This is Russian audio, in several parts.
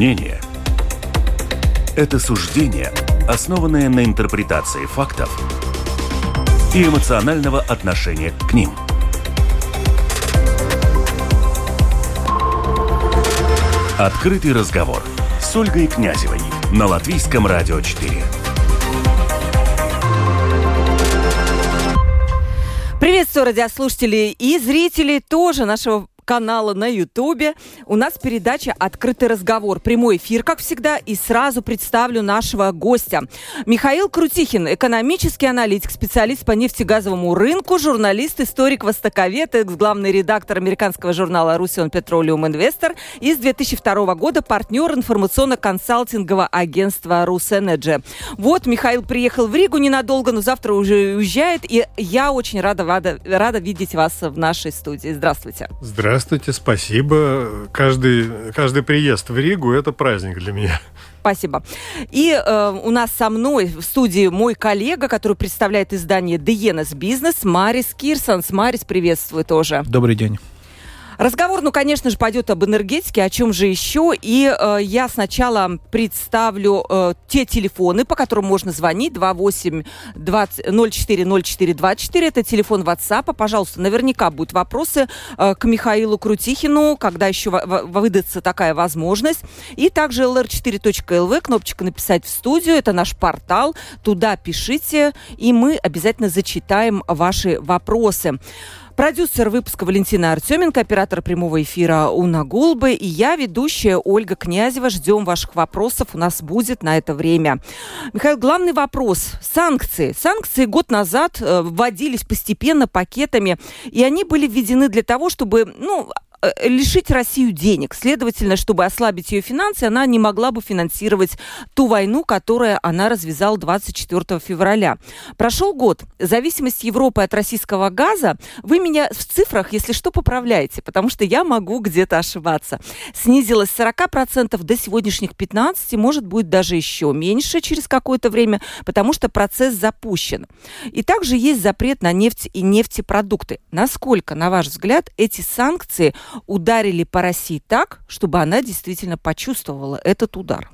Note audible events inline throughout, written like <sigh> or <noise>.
Мнение – это суждение, основанное на интерпретации фактов и эмоционального отношения к ним. Открытый разговор с Ольгой Князевой на Латвийском радио 4. Приветствую радиослушателей и зрителей тоже нашего канала на Ютубе. У нас передача «Открытый разговор». Прямой эфир, как всегда, и сразу представлю нашего гостя. Михаил Крутихин, экономический аналитик, специалист по нефтегазовому рынку, журналист, историк, востоковед, экс-главный редактор американского журнала «Русион Petroleum Investor» и с 2002 года партнер информационно-консалтингового агентства «Русэнерджи». Вот Михаил приехал в Ригу ненадолго, но завтра уже уезжает, и я очень рада, рада, рада видеть вас в нашей студии. Здравствуйте. Здравствуйте. Здравствуйте, спасибо. Каждый, каждый приезд в Ригу – это праздник для меня. Спасибо. И э, у нас со мной в студии мой коллега, который представляет издание «Диенес Бизнес» Марис Кирсонс. Марис, приветствую тоже. Добрый день. Разговор, ну, конечно же, пойдет об энергетике, о чем же еще. И э, я сначала представлю э, те телефоны, по которым можно звонить. 28 20 04 04 24. Это телефон WhatsApp. Пожалуйста, наверняка будут вопросы э, к Михаилу Крутихину, когда еще выдастся такая возможность. И также lr4.lv, кнопочка «Написать в студию». Это наш портал. Туда пишите, и мы обязательно зачитаем ваши вопросы. Продюсер выпуска Валентина Артеменко, оператор прямого эфира Уна Гулбы и я, ведущая Ольга Князева. Ждем ваших вопросов. У нас будет на это время. Михаил, главный вопрос. Санкции. Санкции год назад э, вводились постепенно пакетами, и они были введены для того, чтобы ну, лишить Россию денег. Следовательно, чтобы ослабить ее финансы, она не могла бы финансировать ту войну, которую она развязала 24 февраля. Прошел год. Зависимость Европы от российского газа, вы меня в цифрах, если что, поправляете, потому что я могу где-то ошибаться. Снизилась с 40% до сегодняшних 15%, может быть даже еще меньше через какое-то время, потому что процесс запущен. И также есть запрет на нефть и нефтепродукты. Насколько, на ваш взгляд, эти санкции ударили по России так, чтобы она действительно почувствовала этот удар?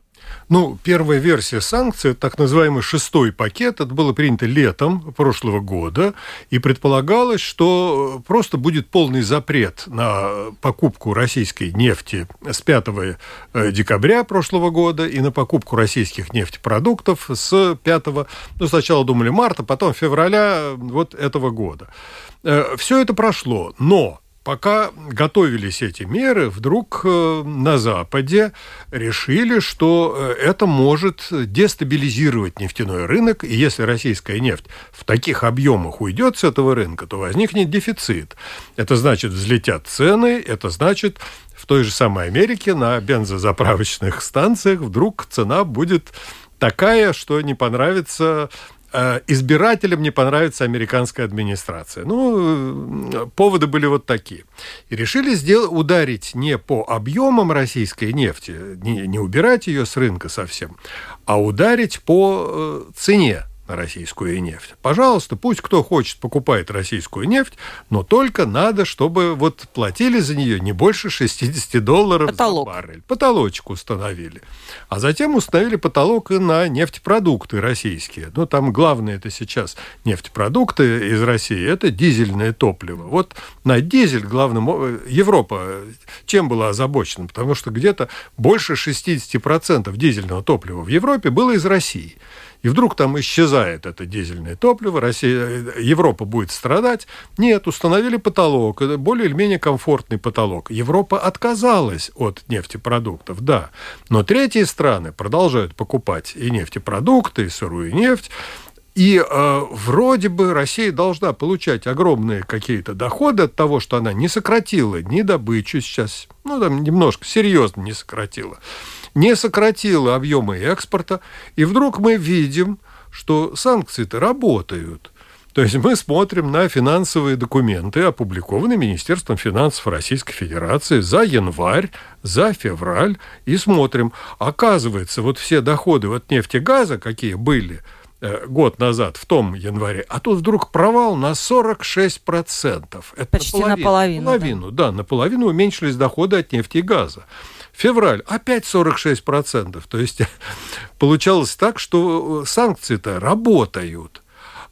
Ну, первая версия санкций, так называемый шестой пакет, это было принято летом прошлого года, и предполагалось, что просто будет полный запрет на покупку российской нефти с 5 э, декабря прошлого года и на покупку российских нефтепродуктов с 5, ну, сначала думали марта, потом февраля вот этого года. Э, Все это прошло, но пока готовились эти меры, вдруг э, на Западе решили, что э, это может дестабилизировать нефтяной рынок, и если российская нефть в таких объемах уйдет с этого рынка, то возникнет дефицит. Это значит, взлетят цены, это значит, в той же самой Америке на бензозаправочных станциях вдруг цена будет такая, что не понравится избирателям не понравится американская администрация. Ну, э, поводы были вот такие. И решили сделать, ударить не по объемам российской нефти, не, не убирать ее с рынка совсем, а ударить по э, цене российскую нефть. Пожалуйста, пусть кто хочет покупает российскую нефть, но только надо, чтобы вот платили за нее не больше 60 долларов потолок. за баррель. Потолочек установили. А затем установили потолок и на нефтепродукты российские. Ну, там главное это сейчас нефтепродукты из России, это дизельное топливо. Вот на дизель главным Европа чем была озабочена? Потому что где-то больше 60% дизельного топлива в Европе было из России и вдруг там исчезает это дизельное топливо, Россия, Европа будет страдать. Нет, установили потолок, более или менее комфортный потолок. Европа отказалась от нефтепродуктов, да, но третьи страны продолжают покупать и нефтепродукты, и сырую нефть. И э, вроде бы Россия должна получать огромные какие-то доходы от того, что она не сократила ни добычу сейчас, ну там немножко серьезно не сократила не сократила объемы экспорта, и вдруг мы видим, что санкции-то работают. То есть мы смотрим на финансовые документы, опубликованные Министерством финансов Российской Федерации за январь, за февраль, и смотрим, оказывается, вот все доходы от нефти и газа, какие были э, год назад, в том январе, а тут вдруг провал на 46%. Это Почти наполовину. Наполовину, да. да, наполовину уменьшились доходы от нефти и газа. Февраль опять 46%. То есть <laughs> получалось так, что санкции-то работают.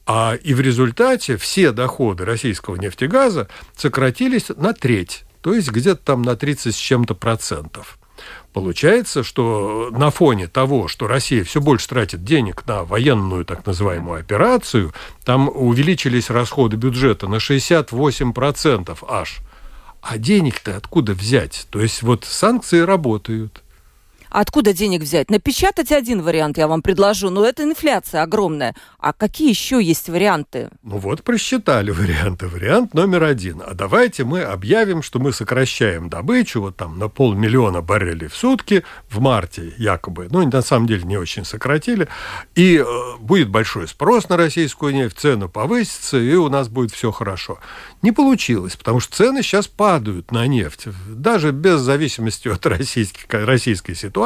А и в результате все доходы российского нефтегаза сократились на треть, то есть где-то там на 30 с чем-то процентов. Получается, что на фоне того, что Россия все больше тратит денег на военную так называемую операцию, там увеличились расходы бюджета на 68% аж. А денег-то откуда взять? То есть вот санкции работают. Откуда денег взять? Напечатать один вариант я вам предложу, но это инфляция огромная. А какие еще есть варианты? Ну вот, просчитали варианты. Вариант номер один. А давайте мы объявим, что мы сокращаем добычу вот там на полмиллиона баррелей в сутки в марте якобы. Ну, на самом деле не очень сократили. И э, будет большой спрос на российскую нефть, цены повысятся, и у нас будет все хорошо. Не получилось, потому что цены сейчас падают на нефть. Даже без зависимости от российской, российской ситуации.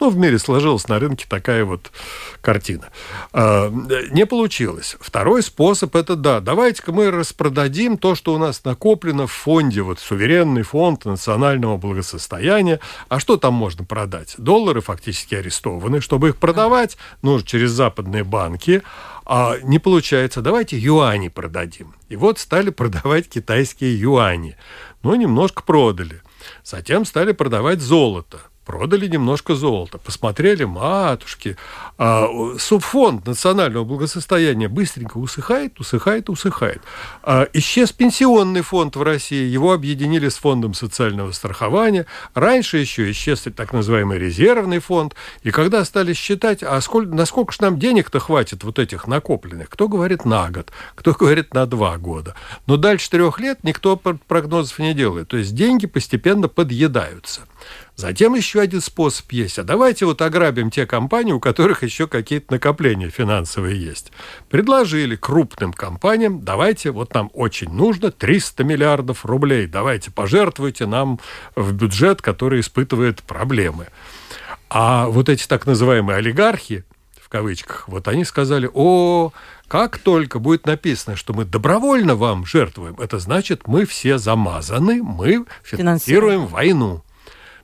Ну, в мире сложилась на рынке такая вот картина. А, не получилось. Второй способ – это, да, давайте-ка мы распродадим то, что у нас накоплено в фонде, вот суверенный фонд национального благосостояния. А что там можно продать? Доллары фактически арестованы. Чтобы их продавать, нужно через западные банки – а не получается, давайте юани продадим. И вот стали продавать китайские юани. Ну, немножко продали. Затем стали продавать золото продали немножко золота, посмотрели, матушки, а, субфонд национального благосостояния быстренько усыхает, усыхает, усыхает. А, исчез пенсионный фонд в России, его объединили с фондом социального страхования. Раньше еще исчез так называемый резервный фонд. И когда стали считать, а сколько, насколько же нам денег-то хватит вот этих накопленных, кто говорит на год, кто говорит на два года. Но дальше трех лет никто прогнозов не делает. То есть деньги постепенно подъедаются. Затем еще один способ есть. А давайте вот ограбим те компании, у которых еще какие-то накопления финансовые есть. Предложили крупным компаниям, давайте, вот нам очень нужно 300 миллиардов рублей, давайте пожертвуйте нам в бюджет, который испытывает проблемы. А вот эти так называемые олигархи, в кавычках, вот они сказали, о, как только будет написано, что мы добровольно вам жертвуем, это значит, мы все замазаны, мы финансируем войну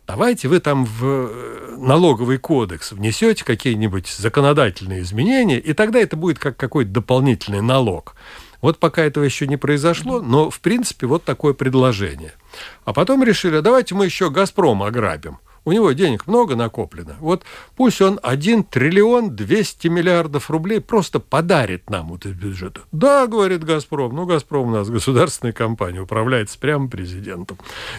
давайте вы там в э, налоговый кодекс внесете какие-нибудь законодательные изменения, и тогда это будет как какой-то дополнительный налог. Вот пока этого еще не произошло, но в принципе вот такое предложение. А потом решили, давайте мы еще Газпром ограбим у него денег много накоплено. Вот пусть он 1 триллион 200 миллиардов рублей просто подарит нам вот из бюджета. Да, говорит «Газпром», ну, «Газпром» у нас государственная компания, управляется прямо президентом.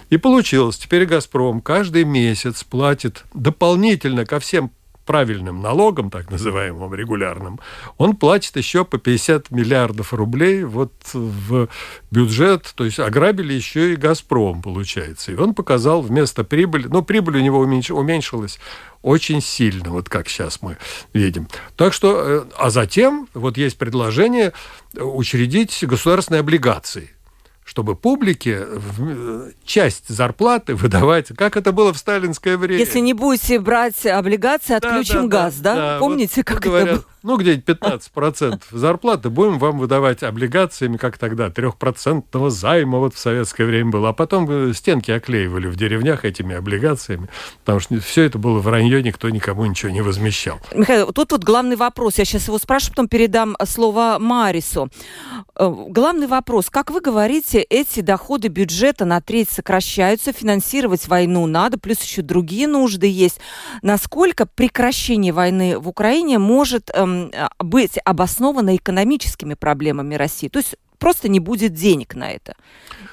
И получилось, теперь «Газпром» каждый месяц платит дополнительно ко всем правильным налогом, так называемым регулярным, он платит еще по 50 миллиардов рублей вот в бюджет, то есть ограбили еще и «Газпром», получается. И он показал вместо прибыли, ну, прибыль у него уменьшилась очень сильно, вот как сейчас мы видим. Так что, э, а затем вот есть предложение учредить государственные облигации чтобы публике э, часть зарплаты <laughs> выдавать, как это было в сталинское время. Если не будете брать облигации, отключим да, да, газ, да? да? Помните, вот, как говорят, это было? Ну, где-нибудь 15% зарплаты будем вам выдавать облигациями, как тогда, трехпроцентного займа вот в советское время было. А потом э, стенки оклеивали в деревнях этими облигациями, потому что все это было вранье, никто никому ничего не возмещал. Михаил, тут вот главный вопрос. Я сейчас его спрашиваю, потом передам слово Марису. Э, главный вопрос. Как вы говорите, эти доходы бюджета на треть сокращаются, финансировать войну надо, плюс еще другие нужды есть. Насколько прекращение войны в Украине может эм, быть обосновано экономическими проблемами России. То есть просто не будет денег на это.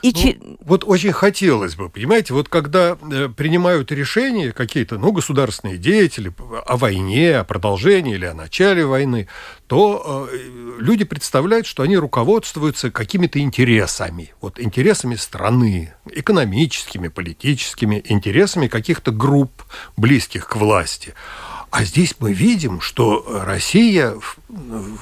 И ну, че... Вот очень хотелось бы, понимаете, вот когда э, принимают решения какие-то, ну, государственные деятели о войне, о продолжении или о начале войны, то э, люди представляют, что они руководствуются какими-то интересами, вот интересами страны, экономическими, политическими, интересами каких-то групп, близких к власти. А здесь мы видим, что Россия в,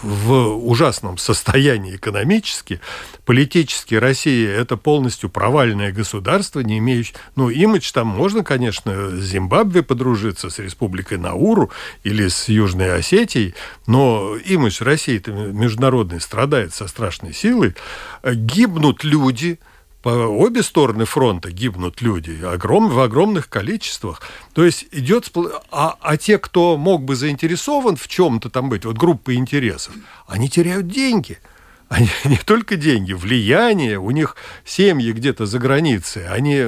в ужасном состоянии экономически, политически Россия – это полностью провальное государство, не имеющее... Ну, имидж там можно, конечно, с Зимбабве подружиться, с Республикой Науру или с Южной Осетией, но имидж России международный страдает со страшной силой. Гибнут люди – по обе стороны фронта гибнут люди огром, в огромных количествах. То есть идет... А, а те, кто мог бы заинтересован в чем-то там быть, вот группы интересов, они теряют деньги – они <laughs> не только деньги, влияние, у них семьи где-то за границей, они,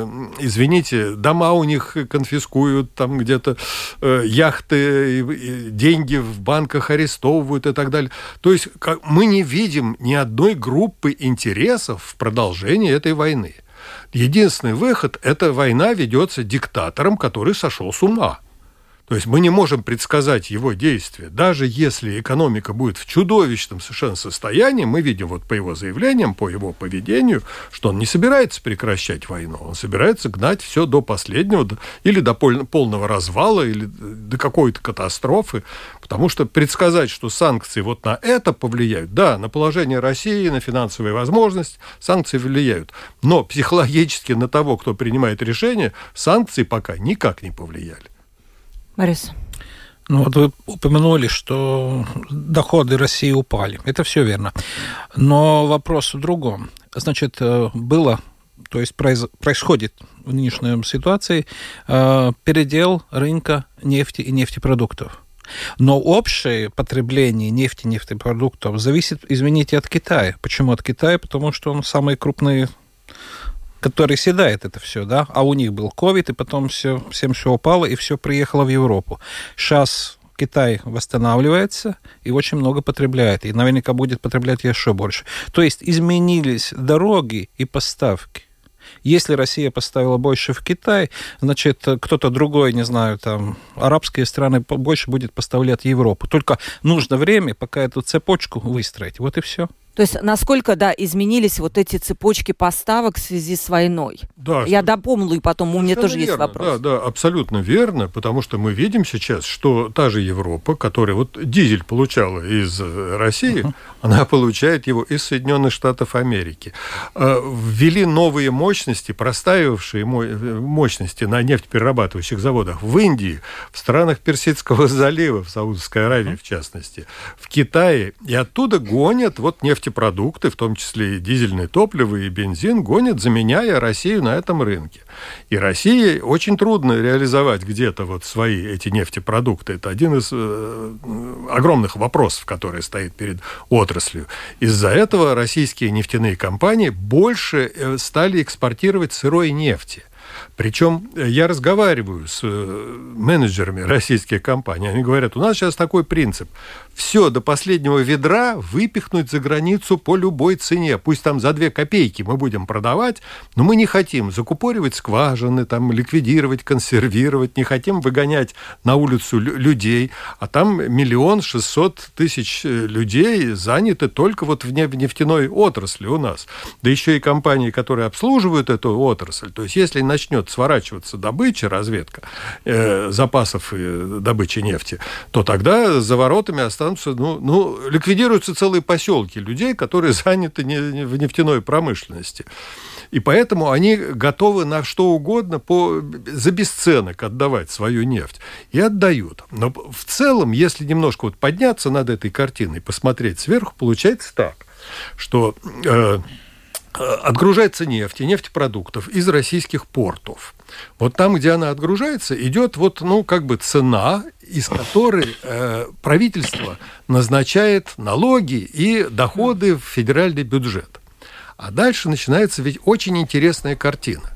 извините, дома у них конфискуют, там где-то э, яхты, деньги в банках арестовывают и так далее. То есть как, мы не видим ни одной группы интересов в продолжении этой войны. Единственный выход – эта война ведется диктатором, который сошел с ума. То есть мы не можем предсказать его действия. Даже если экономика будет в чудовищном совершенно состоянии, мы видим вот по его заявлениям, по его поведению, что он не собирается прекращать войну. Он собирается гнать все до последнего, или до полного развала, или до какой-то катастрофы. Потому что предсказать, что санкции вот на это повлияют, да, на положение России, на финансовые возможности, санкции влияют. Но психологически на того, кто принимает решение, санкции пока никак не повлияли. Борис. Ну вот вы упомянули, что доходы России упали. Это все верно. Но вопрос в другом. Значит, э, было, то есть происходит в нынешней ситуации э, передел рынка нефти и нефтепродуктов. Но общее потребление нефти и нефтепродуктов зависит, извините, от Китая. Почему от Китая? Потому что он самый крупный который седает это все, да, а у них был ковид, и потом все, всем все упало, и все приехало в Европу. Сейчас Китай восстанавливается и очень много потребляет, и наверняка будет потреблять еще больше. То есть изменились дороги и поставки. Если Россия поставила больше в Китай, значит, кто-то другой, не знаю, там, арабские страны больше будет поставлять в Европу. Только нужно время, пока эту цепочку выстроить. Вот и все. То есть насколько, да, изменились вот эти цепочки поставок в связи с войной? Да. Я дополню, и потом у меня тоже верно, есть вопрос. Да, да, абсолютно верно, потому что мы видим сейчас, что та же Европа, которая вот дизель получала из э, России, uh-huh. она получает его из Соединенных Штатов Америки. Э, ввели новые мощности, простаивавшие мощности на нефтеперерабатывающих заводах в Индии, в странах Персидского <laughs> залива, в Саудовской Аравии uh-huh. в частности, в Китае, и оттуда гонят вот нефть нефтепродукты, в том числе и дизельное топливо, и бензин, гонят, заменяя Россию на этом рынке. И России очень трудно реализовать где-то вот свои эти нефтепродукты. Это один из э, огромных вопросов, который стоит перед отраслью. Из-за этого российские нефтяные компании больше э, стали экспортировать сырой нефти. Причем э, я разговариваю с э, менеджерами российских компаний. Они говорят, у нас сейчас такой принцип все до последнего ведра выпихнуть за границу по любой цене. Пусть там за две копейки мы будем продавать, но мы не хотим закупоривать скважины, там, ликвидировать, консервировать, не хотим выгонять на улицу людей. А там миллион шестьсот тысяч э, людей заняты только вот в нефтяной отрасли у нас. Да еще и компании, которые обслуживают эту отрасль. То есть, если начнет сворачиваться добыча, разведка э, запасов э, добычи нефти, то тогда за воротами останутся, ну, ну, ликвидируются целые поселки людей, которые заняты не, в нефтяной промышленности. И поэтому они готовы на что угодно по, за бесценок отдавать свою нефть. И отдают. Но в целом, если немножко вот подняться над этой картиной, посмотреть сверху, получается так, что э отгружается нефть и нефтепродуктов из российских портов. Вот там, где она отгружается, идет вот, ну, как бы цена, из которой э, правительство назначает налоги и доходы в федеральный бюджет. А дальше начинается ведь очень интересная картина.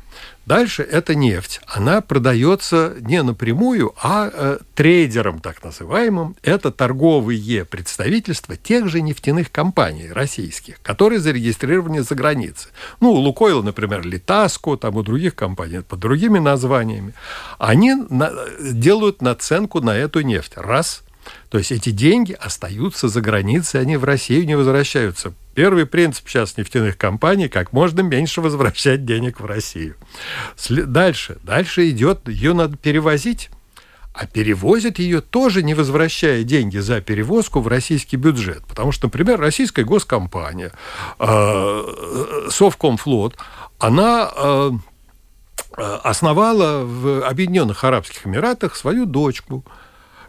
Дальше эта нефть, она продается не напрямую, а э, трейдерам, так называемым. Это торговые представительства тех же нефтяных компаний российских, которые зарегистрированы за границей. Ну, у Лукойла, например, Литаско, там у других компаний под другими названиями. Они на, делают наценку на эту нефть. Раз. То есть эти деньги остаются за границей, они в Россию не возвращаются Первый принцип сейчас нефтяных компаний – как можно меньше возвращать денег в Россию. Дальше. Дальше идет, ее надо перевозить. А перевозят ее тоже не возвращая деньги за перевозку в российский бюджет. Потому что, например, российская госкомпания э, Совкомфлот, она э, основала в Объединенных Арабских Эмиратах свою дочку –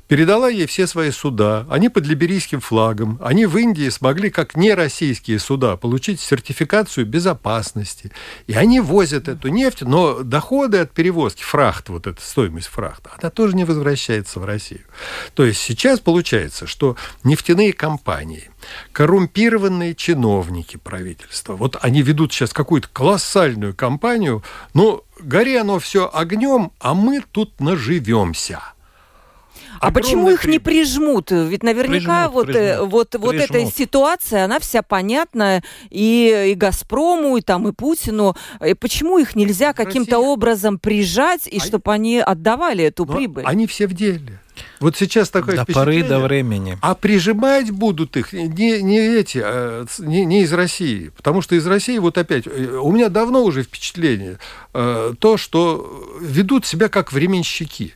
передала ей все свои суда. Они под либерийским флагом. Они в Индии смогли, как нероссийские суда, получить сертификацию безопасности. И они возят эту нефть, но доходы от перевозки, фрахт, вот эта стоимость фрахта, она тоже не возвращается в Россию. То есть сейчас получается, что нефтяные компании, коррумпированные чиновники правительства, вот они ведут сейчас какую-то колоссальную кампанию, но гори оно все огнем, а мы тут наживемся – а почему их не прижмут? Ведь наверняка прижмут, вот, э, прижмут, вот, вот эта ситуация, она вся понятна и, и «Газпрому», и, там, и Путину. И почему их нельзя каким-то образом прижать, и а... чтобы они отдавали эту Но прибыль? Они все в деле. Вот сейчас такое до поры до времени. А прижимать будут их не, не эти, а, не, не из России. Потому что из России, вот опять, э, у меня давно уже впечатление, э, то, что ведут себя как временщики.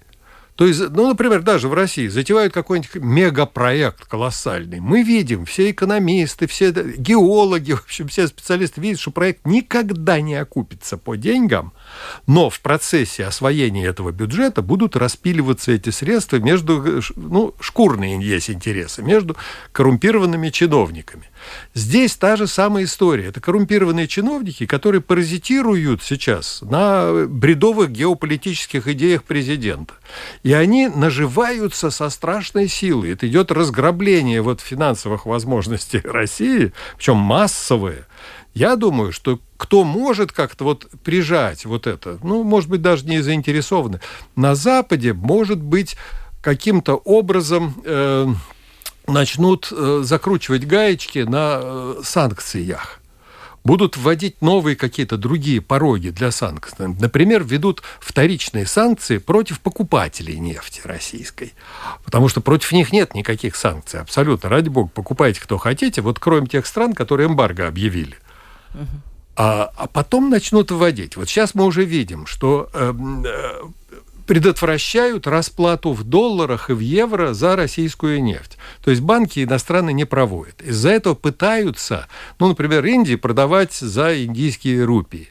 То есть, ну, например, даже в России затевают какой-нибудь мегапроект колоссальный. Мы видим, все экономисты, все геологи, в общем, все специалисты видят, что проект никогда не окупится по деньгам, но в процессе освоения этого бюджета будут распиливаться эти средства между, ну, шкурные есть интересы, между коррумпированными чиновниками. Здесь та же самая история. Это коррумпированные чиновники, которые паразитируют сейчас на бредовых геополитических идеях президента. И они наживаются со страшной силой. Это идет разграбление вот финансовых возможностей <laughs> России, причем массовые. Я думаю, что кто может как-то вот прижать вот это, ну, может быть, даже не заинтересованы, на Западе, может быть, каким-то образом э, начнут э, закручивать гаечки на э, санкциях будут вводить новые какие-то другие пороги для санкций. Например, введут вторичные санкции против покупателей нефти российской. Потому что против них нет никаких санкций. Абсолютно. Ради бога, покупайте кто хотите, вот кроме тех стран, которые эмбарго объявили. А, а потом начнут вводить. Вот сейчас мы уже видим, что э, э, предотвращают расплату в долларах и в евро за российскую нефть. То есть банки иностранные не проводят. Из-за этого пытаются, ну, например, Индии продавать за индийские рупии.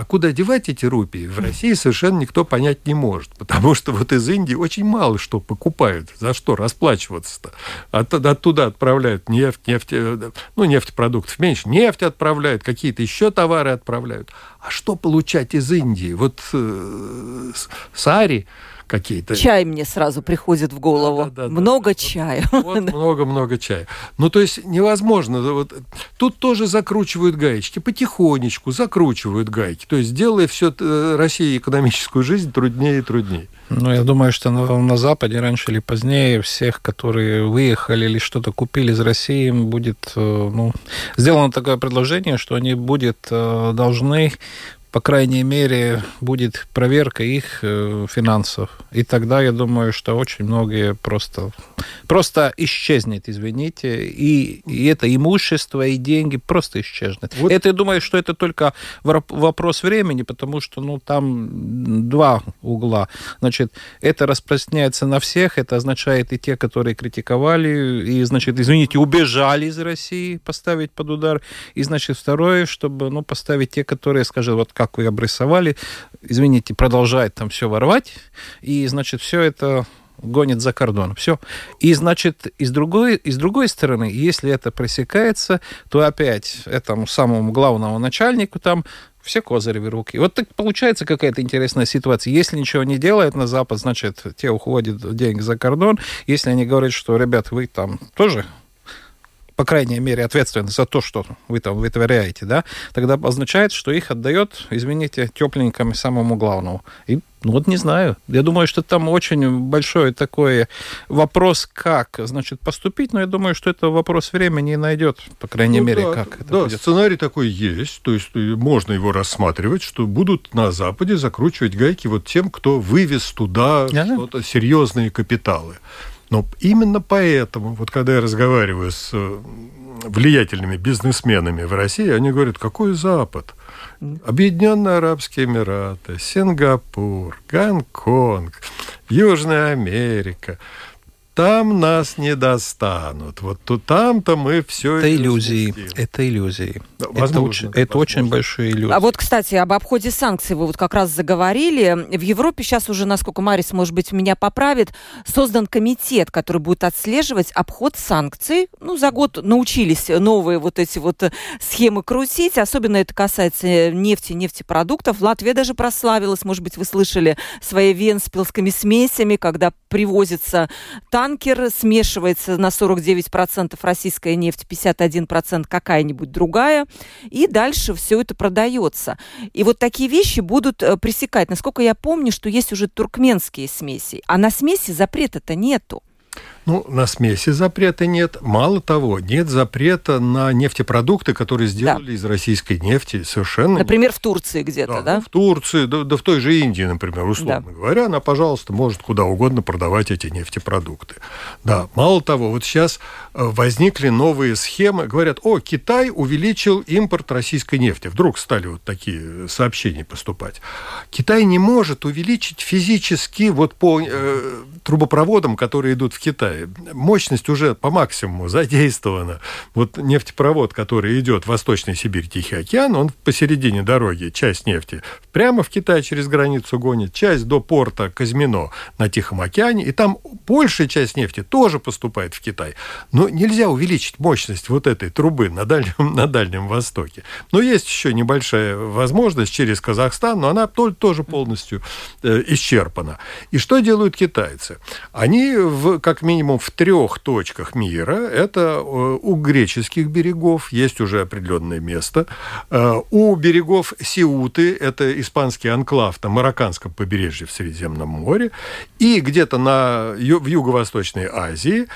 А куда девать эти рупии, в России совершенно никто понять не может. Потому что вот из Индии очень мало что покупают. За что расплачиваться-то? От, оттуда отправляют нефть, нефть, э, ну, нефтепродуктов меньше. Нефть отправляют, какие-то еще товары отправляют. А что получать из Индии? Вот э, сари какие-то. Чай мне сразу приходит в голову. Да, да, да, много <laughs> да. чая. много-много вот, чая. Ну, то есть невозможно. Вот, тут тоже закручивают гаечки. Потихонечку закручивают гайки. То есть делая все э, России экономическую жизнь труднее и труднее. Ну, я думаю, что на, на Западе раньше или позднее всех, которые выехали или что-то купили из России, им будет э, ну, сделано такое предложение, что они будет, э, должны по крайней мере, будет проверка их э, финансов. И тогда я думаю, что очень многие просто, просто исчезнет, извините, и, и это имущество, и деньги просто исчезнет. Вот. Это, я думаю, что это только вопрос времени, потому что ну, там два угла. Значит, это распространяется на всех, это означает и те, которые критиковали, и, значит, извините, убежали из России, поставить под удар, и, значит, второе, чтобы, ну, поставить те, которые, скажем, вот как вы обрисовали, извините, продолжает там все ворвать, и, значит, все это гонит за кордон. Все. И, значит, и с, другой, и с другой стороны, если это пресекается, то опять этому самому главному начальнику там все козыри в руки. Вот так получается какая-то интересная ситуация. Если ничего не делает на Запад, значит, те уходят деньги за кордон. Если они говорят, что, ребят, вы там тоже по крайней мере, ответственны за то, что вы там вытворяете, да, тогда означает, что их отдает, извините, тепленькому самому главному. И ну вот не знаю. Я думаю, что там очень большой такой вопрос, как, значит, поступить, но я думаю, что это вопрос времени и найдет, по крайней ну, мере, да, как это Да, будет. сценарий такой есть, то есть э, можно его рассматривать, что будут на Западе закручивать гайки вот тем, кто вывез туда ага. что-то серьезные капиталы. Но именно поэтому, вот когда я разговариваю с э, влиятельными бизнесменами в России, они говорят, какой Запад? Объединенные Арабские Эмираты, Сингапур, Гонконг, Южная Америка. Там нас не достанут. Вот тут там-то мы все это иллюзии. Это иллюзии. Да, это очень, это очень большие иллюзии. А вот, кстати, об обходе санкций вы вот как раз заговорили. В Европе сейчас уже, насколько Марис, может быть, меня поправит, создан комитет, который будет отслеживать обход санкций. Ну, за год научились новые вот эти вот схемы крутить. Особенно это касается нефти, нефтепродуктов. Латвия даже прославилась, может быть, вы слышали, своей венспилскими смесями, когда привозится танкер, смешивается на 49% российская нефть, 51% какая-нибудь другая, и дальше все это продается. И вот такие вещи будут э, пресекать. Насколько я помню, что есть уже туркменские смеси, а на смеси запрета-то нету. Ну, на смеси запрета нет. Мало того, нет запрета на нефтепродукты, которые сделали да. из российской нефти совершенно. Например, в Турции где-то, да? да? В Турции, да, да в той же Индии, например, условно да. говоря, она, пожалуйста, может куда угодно продавать эти нефтепродукты. Да, мало того, вот сейчас э, возникли новые схемы. Говорят, о, Китай увеличил импорт российской нефти. Вдруг стали вот такие сообщения поступать. Китай не может увеличить физически вот по э, трубопроводам, которые идут в Китай Мощность уже по максимуму задействована. Вот нефтепровод, который идет в Восточной Сибирь, Тихий океан, он посередине дороги, часть нефти прямо в Китай через границу гонит, часть до порта Казмино на Тихом океане, и там большая часть нефти тоже поступает в Китай. Но нельзя увеличить мощность вот этой трубы на Дальнем, <laughs> на Дальнем Востоке. Но есть еще небольшая возможность через Казахстан, но она тоже полностью э, исчерпана. И что делают китайцы? Они, в, как минимум, в трех точках мира. Это э, у греческих берегов есть уже определенное место. Э, у берегов Сиуты, это испанский анклав на марокканском побережье в Средиземном море. И где-то на, в Юго-Восточной Азии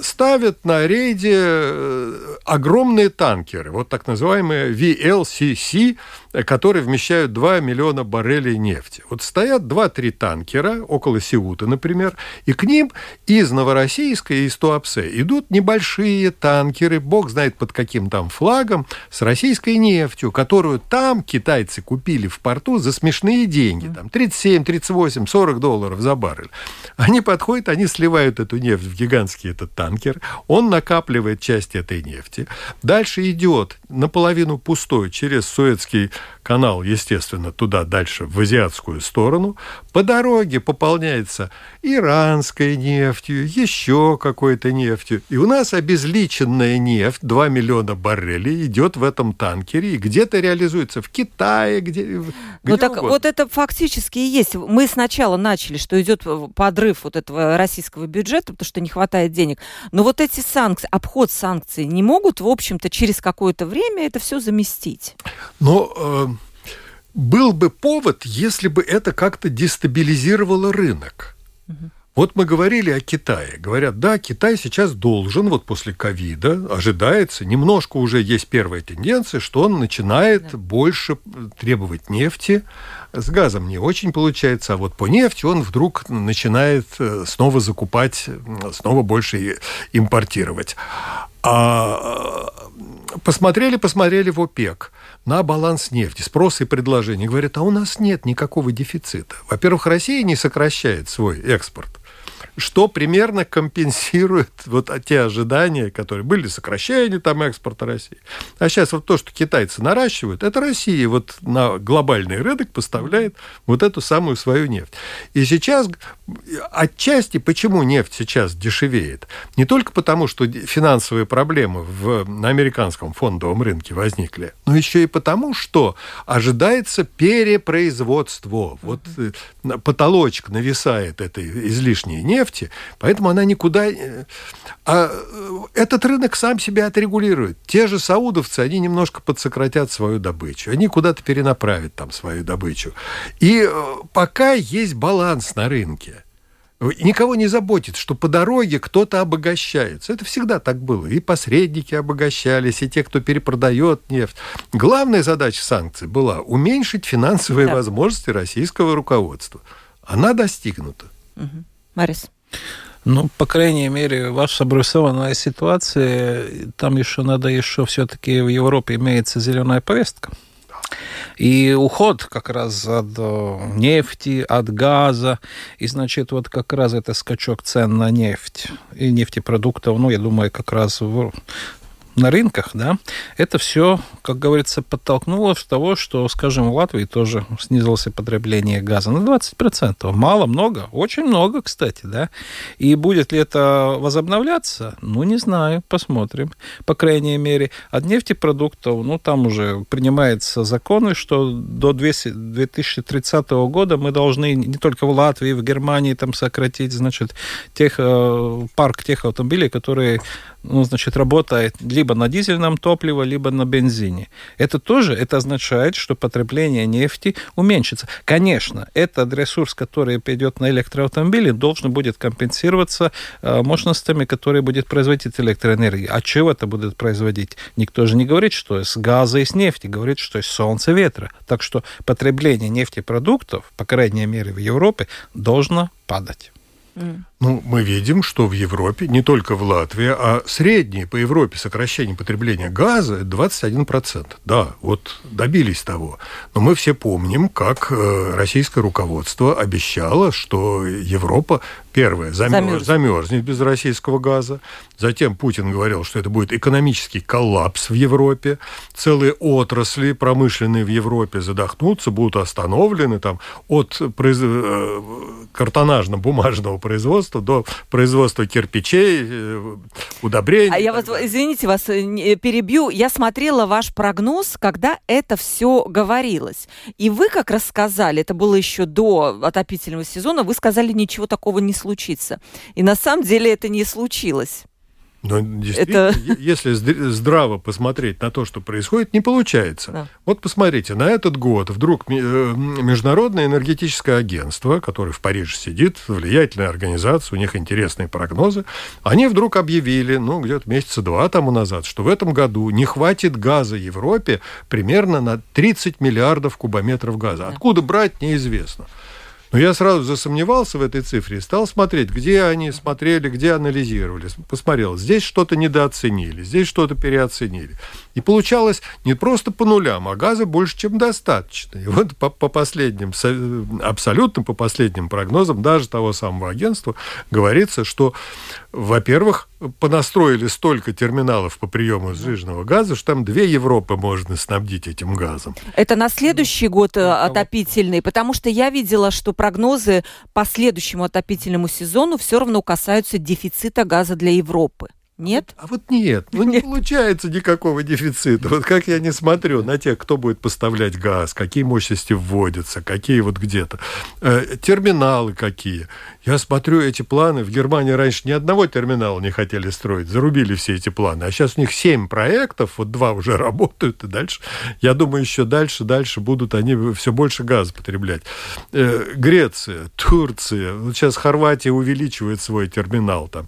ставят на рейде огромные танкеры, вот так называемые VLCC, которые вмещают 2 миллиона баррелей нефти. Вот стоят 2-3 танкера около Сеута, например, и к ним из Новороссийска и из Туапсе идут небольшие танкеры, бог знает под каким там флагом, с российской нефтью, которую там китайцы купили в порту за смешные деньги, там 37, 38, 40 долларов за баррель. Они подходят, они сливают эту нефть в гигантский этот танкер, он накапливает часть этой нефти, дальше идет наполовину пустой через Суэцкий канал, естественно, туда дальше, в азиатскую сторону. По дороге пополняется иранской нефтью, еще какой-то нефтью. И у нас обезличенная нефть, 2 миллиона баррелей, идет в этом танкере и где-то реализуется в Китае, где... где ну так угодно. вот это фактически и есть. Мы сначала начали, что идет подрыв вот этого российского бюджета, потому что не хватает денег. Но вот эти санкции, обход санкций не могут, в общем-то, через какое-то время это все заместить. Но э, был бы повод, если бы это как-то дестабилизировало рынок. Угу. Вот мы говорили о Китае. Говорят, да, Китай сейчас должен, вот после ковида, ожидается, немножко уже есть первая тенденция, что он начинает да. больше требовать нефти. С газом не очень получается, а вот по нефти он вдруг начинает э, снова закупать, снова больше импортировать. А посмотрели, посмотрели в ОПЕК на баланс нефти, спрос и предложение. Говорят, а у нас нет никакого дефицита. Во-первых, Россия не сокращает свой экспорт что примерно компенсирует вот те ожидания, которые были, сокращение там экспорта России. А сейчас вот то, что китайцы наращивают, это Россия вот на глобальный рынок поставляет вот эту самую свою нефть. И сейчас отчасти, почему нефть сейчас дешевеет? Не только потому, что финансовые проблемы в, на американском фондовом рынке возникли, но еще и потому, что ожидается перепроизводство. Вот э, потолочек нависает этой излишней нефти, поэтому она никуда... Э, а э, этот рынок сам себя отрегулирует. Те же саудовцы, они немножко подсократят свою добычу, они куда-то перенаправят там свою добычу. И э, пока есть баланс на рынке, Никого не заботит, что по дороге кто-то обогащается. Это всегда так было. И посредники обогащались, и те, кто перепродает нефть. Главная задача санкций была уменьшить финансовые да. возможности российского руководства. Она достигнута. Угу. Марис. Ну, по крайней мере, ваша обрисованная ситуация, там еще надо еще все-таки в Европе имеется зеленая повестка. И уход как раз от э, нефти, от газа, и, значит, вот как раз это скачок цен на нефть и нефтепродуктов, ну, я думаю, как раз в на рынках, да, это все, как говорится, подтолкнуло в того, что, скажем, в Латвии тоже снизилось потребление газа на 20%. Мало, много, очень много, кстати, да. И будет ли это возобновляться? Ну, не знаю, посмотрим. По крайней мере, от нефтепродуктов, ну, там уже принимаются законы, что до 2030 года мы должны не только в Латвии, в Германии там сократить, значит, тех, э, парк тех автомобилей, которые ну, значит, работает либо на дизельном топливе, либо на бензине. Это тоже это означает, что потребление нефти уменьшится. Конечно, этот ресурс, который пойдет на электроавтомобили, должен будет компенсироваться э, мощностями, которые будет производить электроэнергии. А чего это будет производить? Никто же не говорит, что из газа и с нефти, говорит, что из солнца, ветра. Так что потребление нефтепродуктов, по крайней мере в Европе, должно падать. Ну, мы видим, что в Европе, не только в Латвии, а среднее по Европе сокращение потребления газа 21%. Да, вот добились того. Но мы все помним, как э, российское руководство обещало, что Европа Первое, замерз, замерзнет без российского газа. Затем Путин говорил, что это будет экономический коллапс в Европе. Целые отрасли промышленные в Европе задохнутся, будут остановлены там, от произ... Э, картонажно-бумажного производства до производства кирпичей, э, удобрений. А я вас, извините вас, э, перебью. Я смотрела ваш прогноз, когда это все говорилось. И вы как раз сказали, это было еще до отопительного сезона, вы сказали, ничего такого не случилось случиться. И на самом деле это не случилось. Но действительно, это... если здраво посмотреть на то, что происходит, не получается. Да. Вот посмотрите, на этот год вдруг э, Международное энергетическое агентство, которое в Париже сидит, влиятельная организация, у них интересные прогнозы, они вдруг объявили, ну, где-то месяца два тому назад, что в этом году не хватит газа Европе примерно на 30 миллиардов кубометров газа. Да. Откуда брать, неизвестно. Но я сразу засомневался в этой цифре и стал смотреть, где они смотрели, где анализировали. Посмотрел, здесь что-то недооценили, здесь что-то переоценили. И получалось не просто по нулям, а газа больше, чем достаточно. И вот по, по последним, абсолютно по последним прогнозам даже того самого агентства говорится, что, во-первых, понастроили столько терминалов по приему сжиженного газа, что там две Европы можно снабдить этим газом. Это на следующий год э, отопительный, потому что я видела, что прогнозы по следующему отопительному сезону все равно касаются дефицита газа для Европы. Нет? А вот нет, ну не получается никакого дефицита. Вот как я не смотрю на тех, кто будет поставлять газ, какие мощности вводятся, какие вот где-то, э, терминалы какие. Я смотрю эти планы. В Германии раньше ни одного терминала не хотели строить, зарубили все эти планы. А сейчас у них семь проектов, вот два уже <laughs> работают, и дальше, я думаю, еще дальше, дальше будут они все больше газа потреблять. Э, Греция, Турция, вот сейчас Хорватия увеличивает свой терминал там.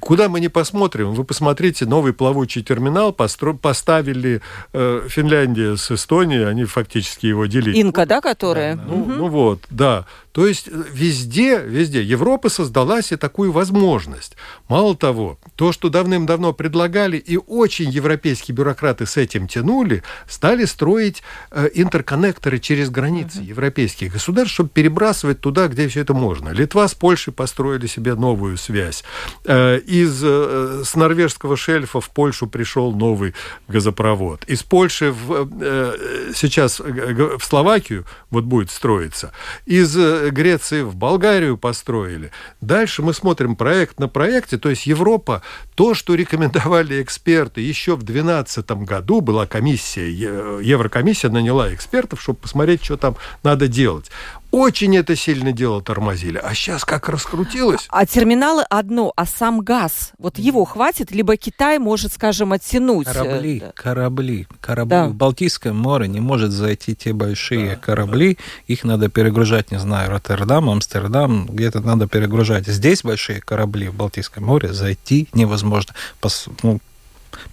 Куда мы не посмотрим, вы посмотрите, новый плавучий терминал постро... поставили э, Финляндия с Эстонией, они фактически его делили. Инка, да, которая? Да, ну, угу. ну вот, да. То есть э, везде, везде Европа создала себе такую возможность. Мало того, то, что давным-давно предлагали, и очень европейские бюрократы с этим тянули, стали строить э, интерконнекторы через границы uh-huh. европейских государств, чтобы перебрасывать туда, где все это можно. Литва с Польшей построили себе новую связь. Э, из, э, с норвежского шельфа в Польшу пришел новый газопровод. Из Польши в, э, сейчас э, в Словакию вот будет строиться. Из э, Греции в Болгарию построили. Дальше мы смотрим проект на проекте, то есть Европа, то, что рекомендовали эксперты еще в 2012 году, была комиссия, Еврокомиссия наняла экспертов, чтобы посмотреть, что там надо делать. Очень это сильно дело тормозили. А сейчас как раскрутилось? А терминалы одно, а сам газ, вот его хватит, либо Китай может, скажем, оттянуть. Э, корабли, да. корабли, корабли. Да. В Балтийском море не может зайти те большие да, корабли, да. их надо перегружать, не знаю, Роттердам, Амстердам, где-то надо перегружать. Здесь большие корабли в Балтийском море зайти невозможно. Пос, ну,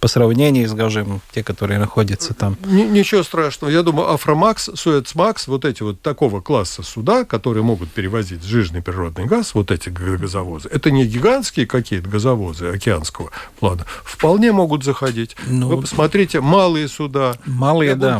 по сравнению, скажем, те, которые находятся там. Ничего страшного. Я думаю, Афрамакс, Суэцмакс, вот эти вот такого класса суда, которые могут перевозить сжиженный природный газ, вот эти газовозы, это не гигантские какие-то газовозы океанского плана, вполне могут заходить. Ну, Вы посмотрите, малые суда, малые, да.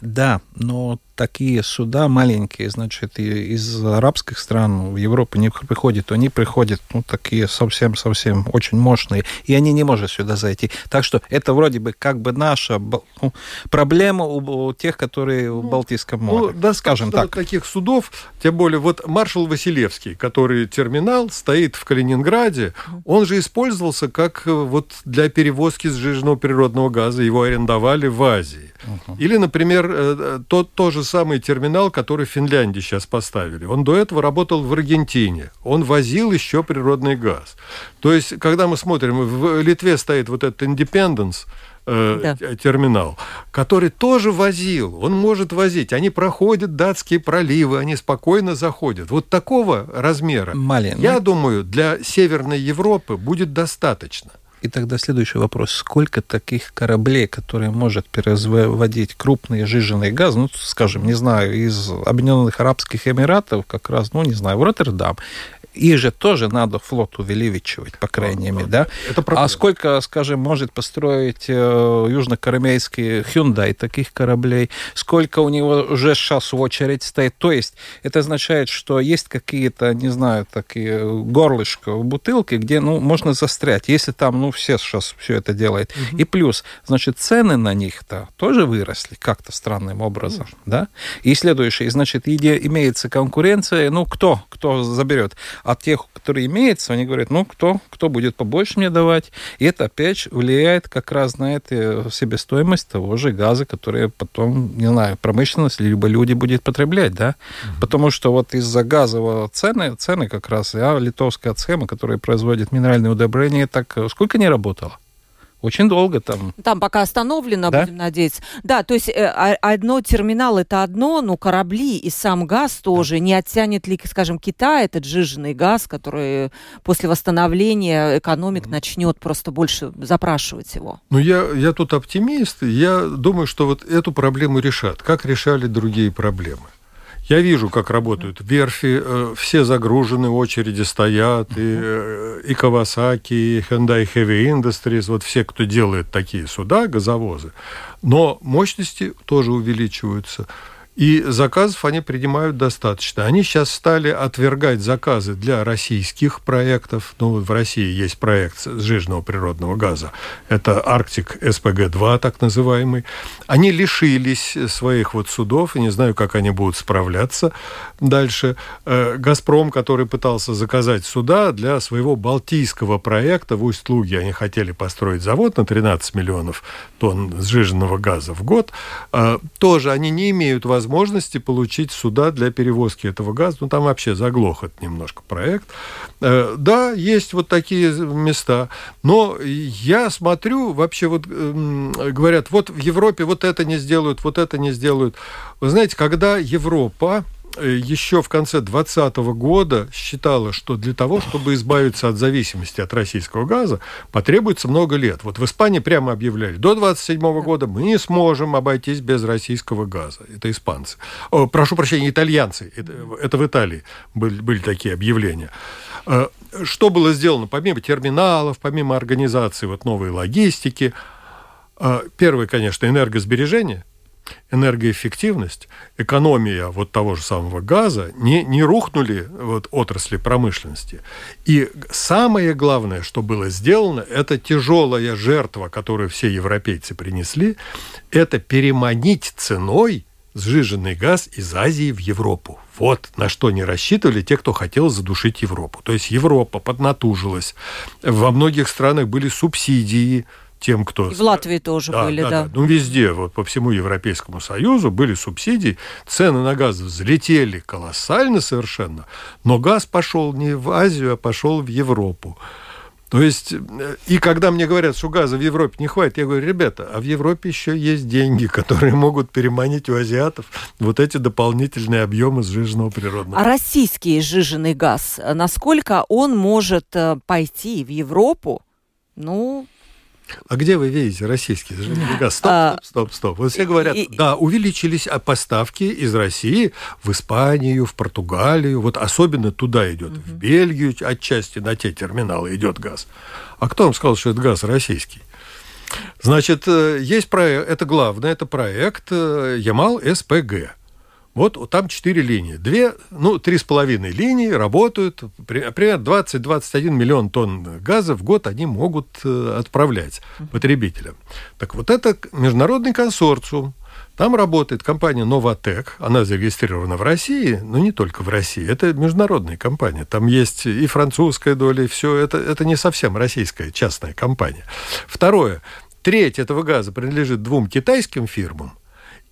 Да, но такие суда маленькие, значит, из арабских стран в Европу не приходят, они приходят, ну, такие совсем-совсем очень мощные, и они не могут сюда зайти. Так что это вроде бы как бы наша ну, проблема у тех, которые в ну, Балтийском ну, море, ну, да, скажем так. таких судов, тем более вот маршал Василевский, который терминал стоит в Калининграде, он же использовался как э, вот для перевозки сжиженного природного газа, его арендовали в Азии. Угу. Или, например, э, э, тот тоже самый терминал, который в Финляндии сейчас поставили. Он до этого работал в Аргентине. Он возил еще природный газ. То есть, когда мы смотрим, в Литве стоит вот этот Independence, э, да. терминал, который тоже возил. Он может возить. Они проходят датские проливы, они спокойно заходят. Вот такого размера, Маленький. я думаю, для Северной Европы будет достаточно. И тогда следующий вопрос. Сколько таких кораблей, которые может производить крупный жиженый газ, ну, скажем, не знаю, из Объединенных Арабских Эмиратов, как раз, ну, не знаю, в Роттердам, их же тоже надо флот увеличивать, по крайней мере, да? Это а сколько, скажем, может построить э, южнокорейский Hyundai таких кораблей? Сколько у него уже сейчас в очередь стоит? То есть это означает, что есть какие-то, не знаю, такие горлышко в бутылке, где, ну, можно застрять, если там, ну, все сейчас все это делают. Угу. И плюс, значит, цены на них-то тоже выросли как-то странным образом, угу. да? И следующее, значит, имеется конкуренция, ну, кто, кто заберет? От тех, которые имеются, они говорят, ну, кто, кто будет побольше мне давать? И это, опять влияет как раз на эту себестоимость того же газа, который потом, не знаю, промышленность либо люди будут потреблять, да? Mm-hmm. Потому что вот из-за газового цены, цены как раз, а литовская схема, которая производит минеральные удобрения, так сколько не работала? Очень долго там. Там пока остановлено, да? будем надеяться. Да, то есть э, а, одно терминал это одно, но корабли и сам газ тоже. Да. Не оттянет ли, скажем, Китай этот жиженный газ, который после восстановления экономик mm. начнет просто больше запрашивать его? Ну, я, я тут оптимист. Я думаю, что вот эту проблему решат. Как решали другие проблемы? Я вижу, как работают верфи, э, все загружены, очереди стоят, и, э, и Kawasaki, и Hyundai Heavy Industries, вот все, кто делает такие суда, газовозы. Но мощности тоже увеличиваются. И заказов они принимают достаточно. Они сейчас стали отвергать заказы для российских проектов. Ну, в России есть проект сжиженного природного газа. Это Арктик СПГ-2, так называемый. Они лишились своих вот судов, и не знаю, как они будут справляться дальше. Э, «Газпром», который пытался заказать суда для своего балтийского проекта в Усть-Луге, они хотели построить завод на 13 миллионов тонн сжиженного газа в год, э, тоже они не имеют возможности возможности получить суда для перевозки этого газа. Ну, там вообще заглох это немножко проект. Э, да, есть вот такие места. Но я смотрю, вообще вот эм, говорят, вот в Европе вот это не сделают, вот это не сделают. Вы знаете, когда Европа еще в конце 2020 года считала, что для того, чтобы избавиться от зависимости от российского газа, потребуется много лет. Вот в Испании прямо объявляли, до 27 года мы не сможем обойтись без российского газа. Это испанцы. О, прошу прощения, итальянцы. Это, это в Италии были, были такие объявления. Э, что было сделано? Помимо терминалов, помимо организации вот новой логистики, э, первое, конечно, энергосбережение – энергоэффективность, экономия вот того же самого газа не, не рухнули вот отрасли промышленности. И самое главное, что было сделано, это тяжелая жертва, которую все европейцы принесли, это переманить ценой сжиженный газ из Азии в Европу. Вот на что не рассчитывали те, кто хотел задушить Европу. То есть Европа поднатужилась. Во многих странах были субсидии тем, кто... И в Латвии тоже да, были, да, да. да. Ну, везде, вот по всему Европейскому Союзу были субсидии, цены на газ взлетели колоссально совершенно, но газ пошел не в Азию, а пошел в Европу. То есть, э, и когда мне говорят, что газа в Европе не хватит, я говорю, ребята, а в Европе еще есть деньги, <laughs> которые могут переманить у азиатов вот эти дополнительные объемы сжиженного природного. А российский сжиженный газ, насколько он может э, пойти в Европу, ну, А где вы видите российский газ? Стоп, а, стоп, стоп, стоп. Вот все говорят, да, увеличились поставки из России в Испанию, в Португалию, вот особенно туда идет, в Бельгию отчасти на те терминалы идет газ. А кто вам сказал, что это газ российский? Значит, э, есть проект, это главное, это проект э, Ямал-СПГ. Вот там четыре линии. Две, ну, три с половиной линии работают. Примерно 20-21 миллион тонн газа в год они могут э, отправлять потребителям. Так вот это международный консорциум. Там работает компания «Новотек». Она зарегистрирована в России, но не только в России. Это международная компания. Там есть и французская доля, и все. Это, это не совсем российская частная компания. Второе. Треть этого газа принадлежит двум китайским фирмам,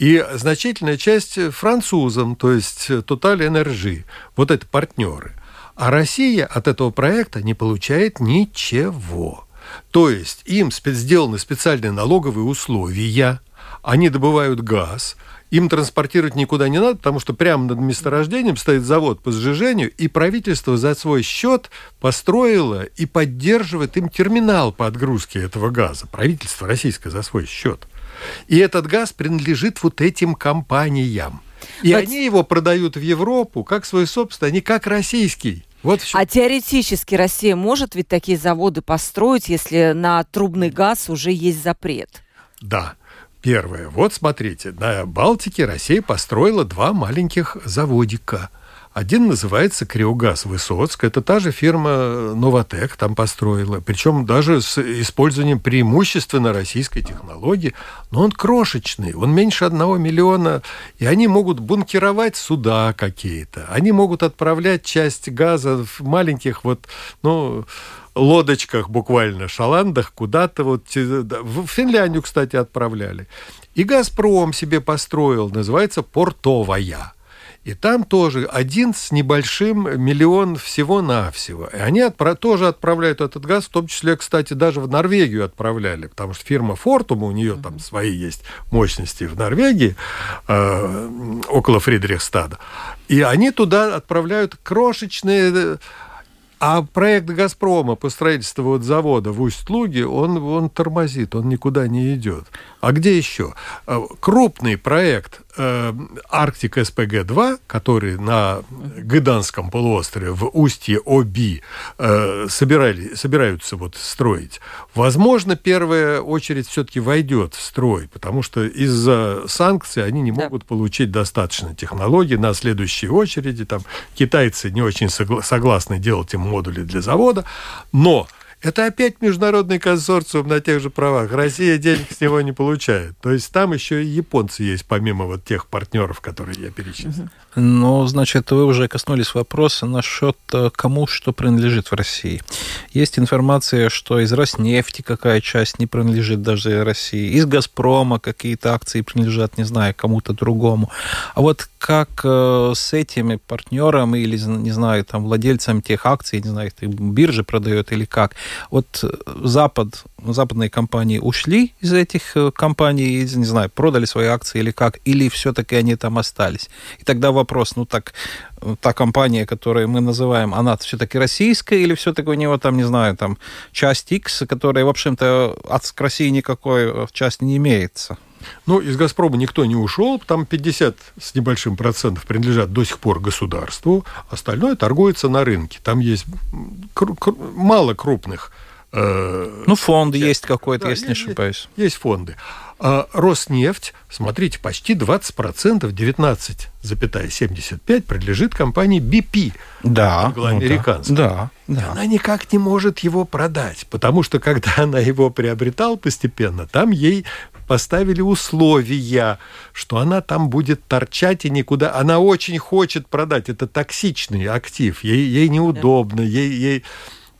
и значительная часть французам, то есть Total Energy. Вот это партнеры. А Россия от этого проекта не получает ничего. То есть им сделаны специальные налоговые условия, они добывают газ, им транспортировать никуда не надо, потому что прямо над месторождением стоит завод по сжижению, и правительство за свой счет построило и поддерживает им терминал по отгрузке этого газа. Правительство российское за свой счет. И этот газ принадлежит вот этим компаниям. И But... они его продают в Европу как свой собственный, а не как российский. Вот. А теоретически Россия может ведь такие заводы построить, если на трубный газ уже есть запрет? Да. Первое. Вот смотрите, на Балтике Россия построила два маленьких заводика – один называется Криогаз Высоцк. Это та же фирма Новотек там построила. Причем даже с использованием преимущественно российской технологии. Но он крошечный, он меньше одного миллиона. И они могут бункеровать суда какие-то. Они могут отправлять часть газа в маленьких вот, ну, лодочках буквально, шаландах куда-то вот в Финляндию, кстати, отправляли. И «Газпром» себе построил, называется «Портовая». И там тоже один с небольшим миллион всего-навсего. И они отпра- тоже отправляют этот газ, в том числе, кстати, даже в Норвегию отправляли, потому что фирма Фортум, у нее там свои есть мощности в Норвегии, э, около Фридрихстада. И они туда отправляют крошечные а проект «Газпрома» по строительству вот завода в Усть-Луге, он, он тормозит, он никуда не идет. А где еще? Э, крупный проект э, Арктик СПГ-2, который на Гыданском полуострове в устье Оби э, собирали, собираются вот строить, возможно, первая очередь все-таки войдет в строй, потому что из-за санкций они не могут да. получить достаточно технологий на следующей очереди. Там китайцы не очень согласны делать им модули для завода, но это опять международный консорциум на тех же правах. Россия денег с него не получает. То есть там еще и японцы есть, помимо вот тех партнеров, которые я перечислил. Ну, значит, вы уже коснулись вопроса насчет э, кому что принадлежит в России. Есть информация, что из Роснефти какая часть не принадлежит даже России, из Газпрома какие-то акции принадлежат, не знаю, кому-то другому. А вот как э, с этими партнерами или, не знаю, там, владельцами тех акций, не знаю, их биржа продает или как, вот э, Запад, западные компании ушли из этих э, компаний, не знаю, продали свои акции или как, или все-таки они там остались. И тогда вопрос, ну так, э, та компания, которую мы называем, она все-таки российская, или все-таки у него там, не знаю, там часть X, которая, в общем-то, от России никакой части не имеется? Ну, из «Газпрома» никто не ушел, там 50 с небольшим процентов принадлежат до сих пор государству, остальное торгуется на рынке. Там есть кру- кру- мало крупных э, ну, фонд есть какой-то, да, если не ошибаюсь. Есть, есть фонды. А Роснефть, смотрите, почти 20%, 19,75 принадлежит компании BP. Да. Англоамериканской. Ну, да, да. Она никак не может его продать, потому что когда она его приобретала постепенно, там ей поставили условия, что она там будет торчать и никуда. Она очень хочет продать. Это токсичный актив. Ей, ей неудобно, ей, ей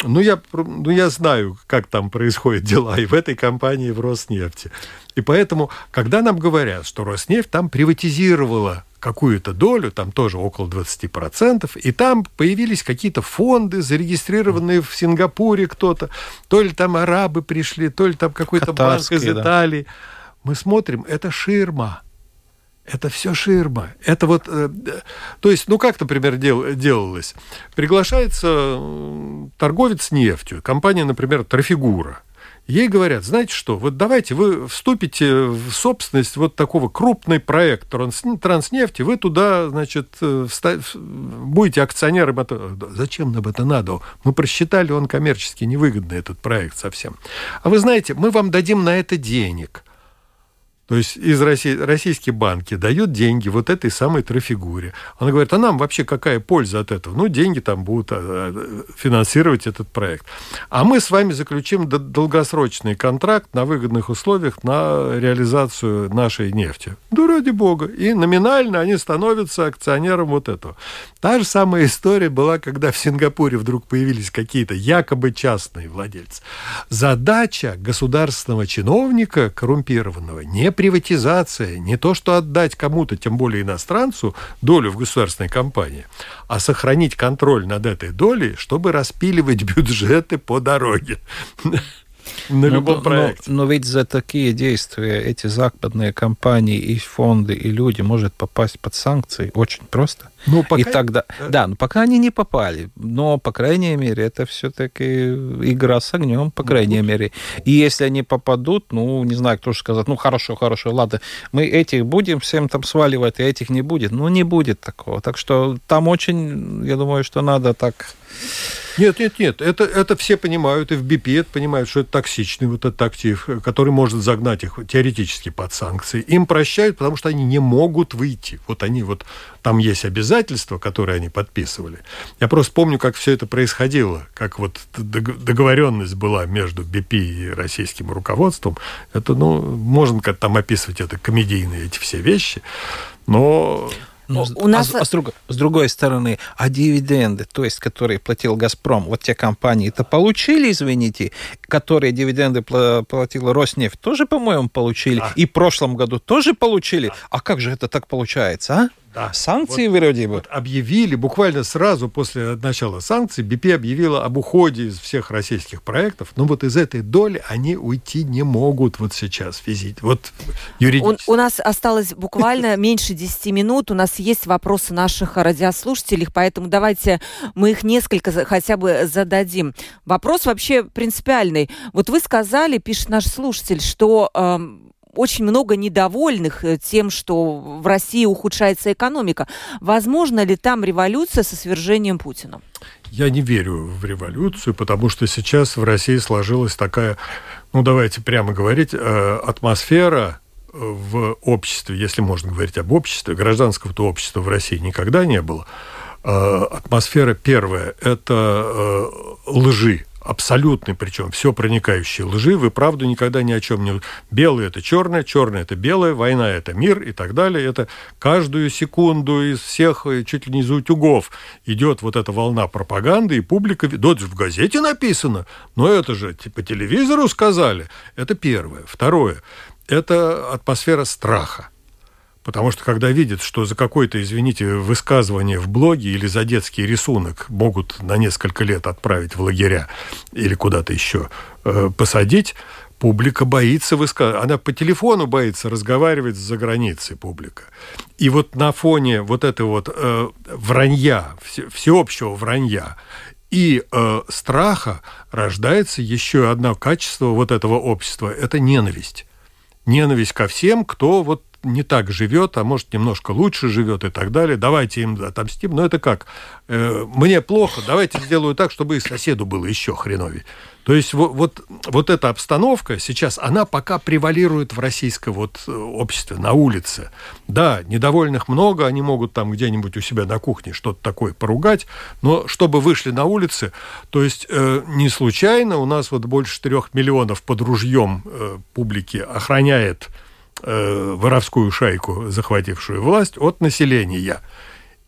ну я, ну, я знаю, как там происходят дела и в этой компании, и в Роснефти. И поэтому, когда нам говорят, что Роснефть там приватизировала какую-то долю, там тоже около 20%, и там появились какие-то фонды, зарегистрированные в Сингапуре кто-то, то ли там арабы пришли, то ли там какой-то банк из Италии. Да. Мы смотрим, это ширма. Это все ширма. Это вот, э, то есть, ну как, например, дел, делалось? Приглашается торговец нефтью, компания, например, Трафигура. Ей говорят, знаете что, вот давайте вы вступите в собственность вот такого крупный проект Транснефти, вы туда, значит, э, будете акционером. Это... Зачем нам это надо? Мы просчитали, он коммерчески невыгодный, этот проект совсем. А вы знаете, мы вам дадим на это денег – то есть из России, российские банки дают деньги вот этой самой трафигуре. Она говорит, а нам вообще какая польза от этого? Ну, деньги там будут а, а, финансировать этот проект. А мы с вами заключим долгосрочный контракт на выгодных условиях на реализацию нашей нефти. Да ради бога. И номинально они становятся акционером вот этого. Та же самая история была, когда в Сингапуре вдруг появились какие-то якобы частные владельцы. Задача государственного чиновника коррумпированного не приватизация, не то что отдать кому-то, тем более иностранцу, долю в государственной компании, а сохранить контроль над этой долей, чтобы распиливать бюджеты по дороге на любом но, проекте. Но, но ведь за такие действия эти западные компании и фонды, и люди может попасть под санкции очень просто. Ну, пока... И тогда, да, ну пока они не попали, но по крайней мере это все-таки игра с огнем, по крайней ну, мере. И если они попадут, ну не знаю, кто же сказать, ну хорошо, хорошо, ладно, мы этих будем всем там сваливать, а этих не будет, ну не будет такого. Так что там очень, я думаю, что надо так нет, нет, нет. Это, это все понимают, и в БП это понимают, что это токсичный вот этот актив, который может загнать их теоретически под санкции. Им прощают, потому что они не могут выйти. Вот они вот, там есть обязательства, которые они подписывали. Я просто помню, как все это происходило, как вот договоренность была между БП и российским руководством. Это, ну, можно как там описывать это комедийные эти все вещи, но ну, у нас... а, а с, друг, с другой стороны, а дивиденды, то есть, которые платил «Газпром», вот те компании это получили, извините, которые дивиденды платила «Роснефть», тоже, по-моему, получили, а. и в прошлом году тоже получили. А. а как же это так получается, а? Да. Санкции вот, вроде бы. Вот объявили, буквально сразу после начала санкций, БП объявила об уходе из всех российских проектов, но вот из этой доли они уйти не могут вот сейчас физить, вот юридически. У, у нас осталось буквально <laughs> меньше 10 минут, у нас есть вопросы наших радиослушателей, поэтому давайте мы их несколько хотя бы зададим. Вопрос вообще принципиальный. Вот вы сказали, пишет наш слушатель, что... Очень много недовольных э, тем, что в России ухудшается экономика. Возможно ли там революция со свержением Путина? Я не верю в революцию, потому что сейчас в России сложилась такая, ну давайте прямо говорить, э, атмосфера э, в обществе, если можно говорить об обществе, гражданского-то общества в России никогда не было. Атмосфера первая – это лжи, абсолютной, причем все проникающей лжи, вы правду никогда ни о чем не... Белое – это черное, черное – это белое, война – это мир и так далее. Это каждую секунду из всех, э, чуть ли не из утюгов, идет вот эта волна пропаганды, и публика... Да, в газете написано, но это же по телевизору сказали. Это первое. Второе – это атмосфера страха. Потому что когда видят, что за какое-то, извините, высказывание в блоге или за детский рисунок могут на несколько лет отправить в лагеря или куда-то еще э, посадить, публика боится высказывать. Она по телефону боится разговаривать за границей публика. И вот на фоне вот этого вот э, вранья, все, всеобщего вранья и э, страха рождается еще одно качество вот этого общества – это ненависть. Ненависть ко всем, кто вот не так живет, а может немножко лучше живет и так далее. Давайте им отомстим. Но это как? Э, мне плохо, давайте сделаю так, чтобы и соседу было еще хреновее. То есть вот, вот, вот эта обстановка сейчас, она пока превалирует в российском вот э, обществе, на улице. Да, недовольных много, они могут там где-нибудь у себя на кухне что-то такое поругать, но чтобы вышли на улицы, то есть э, не случайно у нас вот больше трех миллионов под ружьем э, публики охраняет э, воровскую шайку, захватившую власть, от населения.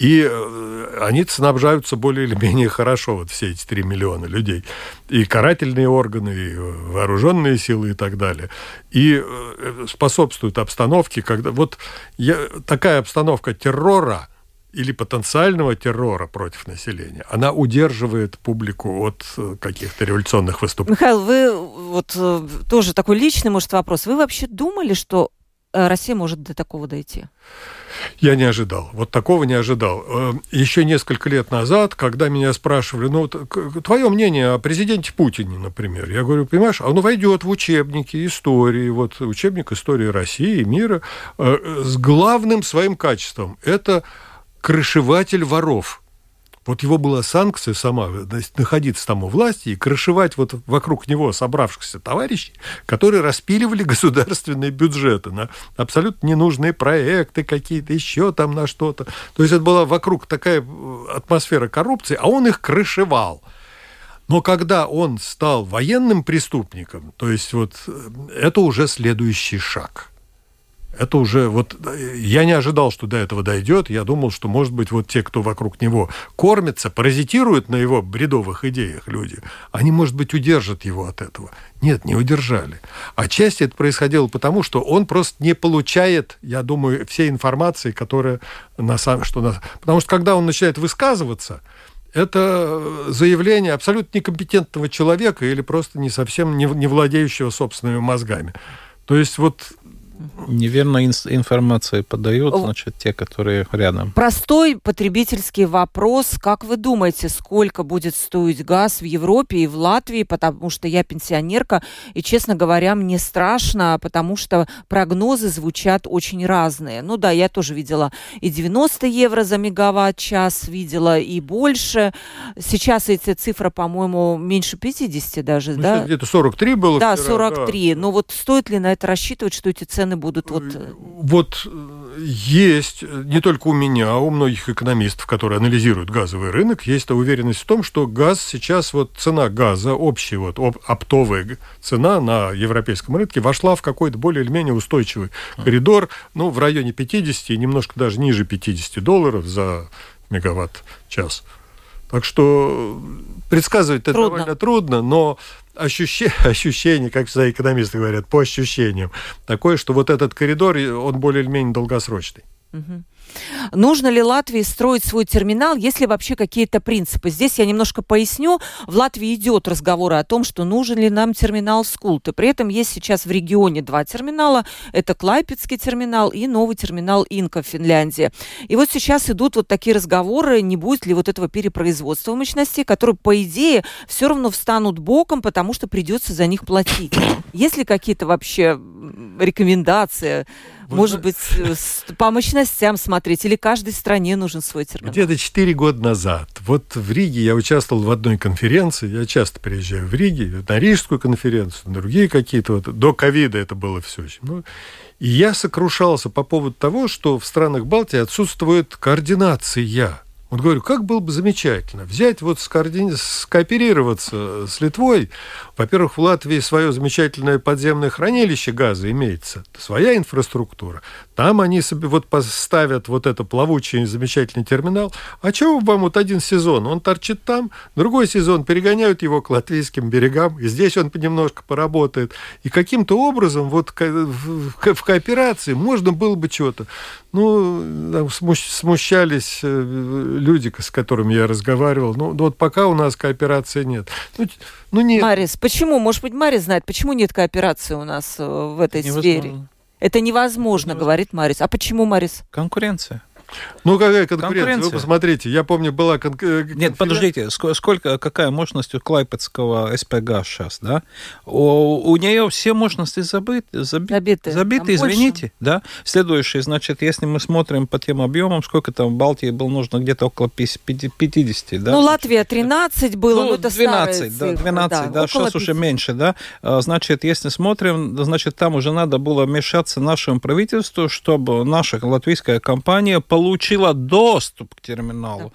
И э, они снабжаются более или менее хорошо, вот все эти 3 миллиона людей. И карательные органы, и вооруженные силы и так далее. И э, способствуют обстановке, когда... Вот я, такая обстановка террора или потенциального террора против населения, она удерживает публику от э, каких-то революционных выступлений. Михаил, вы вот тоже такой личный, может, вопрос. Вы вообще думали, что Россия может до такого дойти? Я не ожидал. Вот такого не ожидал. Э, еще несколько лет назад, когда меня спрашивали, ну, твое мнение о президенте Путине, например, я говорю, понимаешь, оно войдет в учебники истории, вот учебник истории России и мира э, с главным своим качеством. Это крышеватель воров – вот его была санкция сама, значит, находиться там у власти и крышевать вот вокруг него собравшихся товарищей, которые распиливали <laughs> государственные бюджеты на абсолютно ненужные проекты какие-то, еще там на что-то. То есть это была вокруг такая э, атмосфера коррупции, а он их крышевал. Но когда он стал военным преступником, то есть вот э, это уже следующий шаг – это уже вот я не ожидал, что до этого дойдет. Я думал, что, может быть, вот те, кто вокруг него кормятся, паразитируют на его бредовых идеях люди, они, может быть, удержат его от этого. Нет, не удержали. Отчасти это происходило потому, что он просто не получает, я думаю, всей информации, которая на самом... Что на... Потому что когда он начинает высказываться, это заявление абсолютно некомпетентного человека или просто не совсем не, не владеющего собственными мозгами. То есть вот Неверно информация подают, значит, те, которые рядом. Простой потребительский вопрос. Как вы думаете, сколько будет стоить газ в Европе и в Латвии? Потому что я пенсионерка, и, честно говоря, мне страшно, потому что прогнозы звучат очень разные. Ну да, я тоже видела и 90 евро за мегаватт-час, видела и больше. Сейчас эти цифры, по-моему, меньше 50 даже, ну, да? Где-то 43 было. Да, вчера, 43. Да. Но вот стоит ли на это рассчитывать, что эти цены будут вот... Э, вот э, есть, не только у меня, а у многих экономистов, которые анализируют газовый рынок, есть уверенность в том, что газ сейчас, вот цена газа, общая вот оптовая цена на европейском рынке вошла в какой-то более или менее устойчивый коридор, ну, в районе 50 и немножко даже ниже 50 долларов за мегаватт-час. Так что предсказывать это довольно трудно, но ощущение, <laughs> ощущение, как всегда экономисты говорят, по ощущениям, такое, что вот этот коридор, он более или менее долгосрочный. Угу. Нужно ли Латвии строить свой терминал, есть ли вообще какие-то принципы? Здесь я немножко поясню. В Латвии идет разговор о том, что нужен ли нам терминал Скулты. При этом есть сейчас в регионе два терминала. Это Клайпецкий терминал и новый терминал Инка в Финляндии. И вот сейчас идут вот такие разговоры, не будет ли вот этого перепроизводства мощностей, которые, по идее, все равно встанут боком, потому что придется за них платить. Есть ли какие-то вообще рекомендации? Может быть, по мощностям смотреть, или каждой стране нужен свой терминал? Где-то 4 года назад. Вот в Риге я участвовал в одной конференции, я часто приезжаю в Риге, на Рижскую конференцию, на другие какие-то, вот, до ковида это было все очень. Ну, и я сокрушался по поводу того, что в странах Балтии отсутствует координация вот говорю, как было бы замечательно взять, вот скооперироваться с Литвой. Во-первых, в Латвии свое замечательное подземное хранилище газа имеется, своя инфраструктура. Там они себе вот поставят вот это плавучий замечательный терминал. А чего вам вот один сезон? Он торчит там, другой сезон перегоняют его к латвийским берегам, и здесь он немножко поработает. И каким-то образом вот в кооперации можно было бы что-то. Ну, смущались э, люди, с которыми я разговаривал. Ну, вот пока у нас кооперации нет. Ну, ну нет. Марис, почему? Может быть, Марис знает, почему нет кооперации у нас э, в этой невозможно. сфере? Это невозможно, невозможно, говорит Марис. А почему, Марис? Конкуренция. Ну, какая конкуренция? конкуренция? Вы посмотрите, я помню, была... Кон... Э, Нет, подождите, сколько, какая мощность у Клайпецкого СПГ сейчас, да? У, у нее все мощности забыты, заби... забиты, забиты извините, больше. да? Следующее, значит, если мы смотрим по тем объемам, сколько там в Балтии было нужно где-то около 50, да? Ну, Латвия 13 было, ну, ну это 12, да, 12, да, да сейчас 5. уже меньше, да? А, значит, если смотрим, значит, там уже надо было вмешаться нашему правительству, чтобы наша латвийская компания получила получила доступ к терминалу.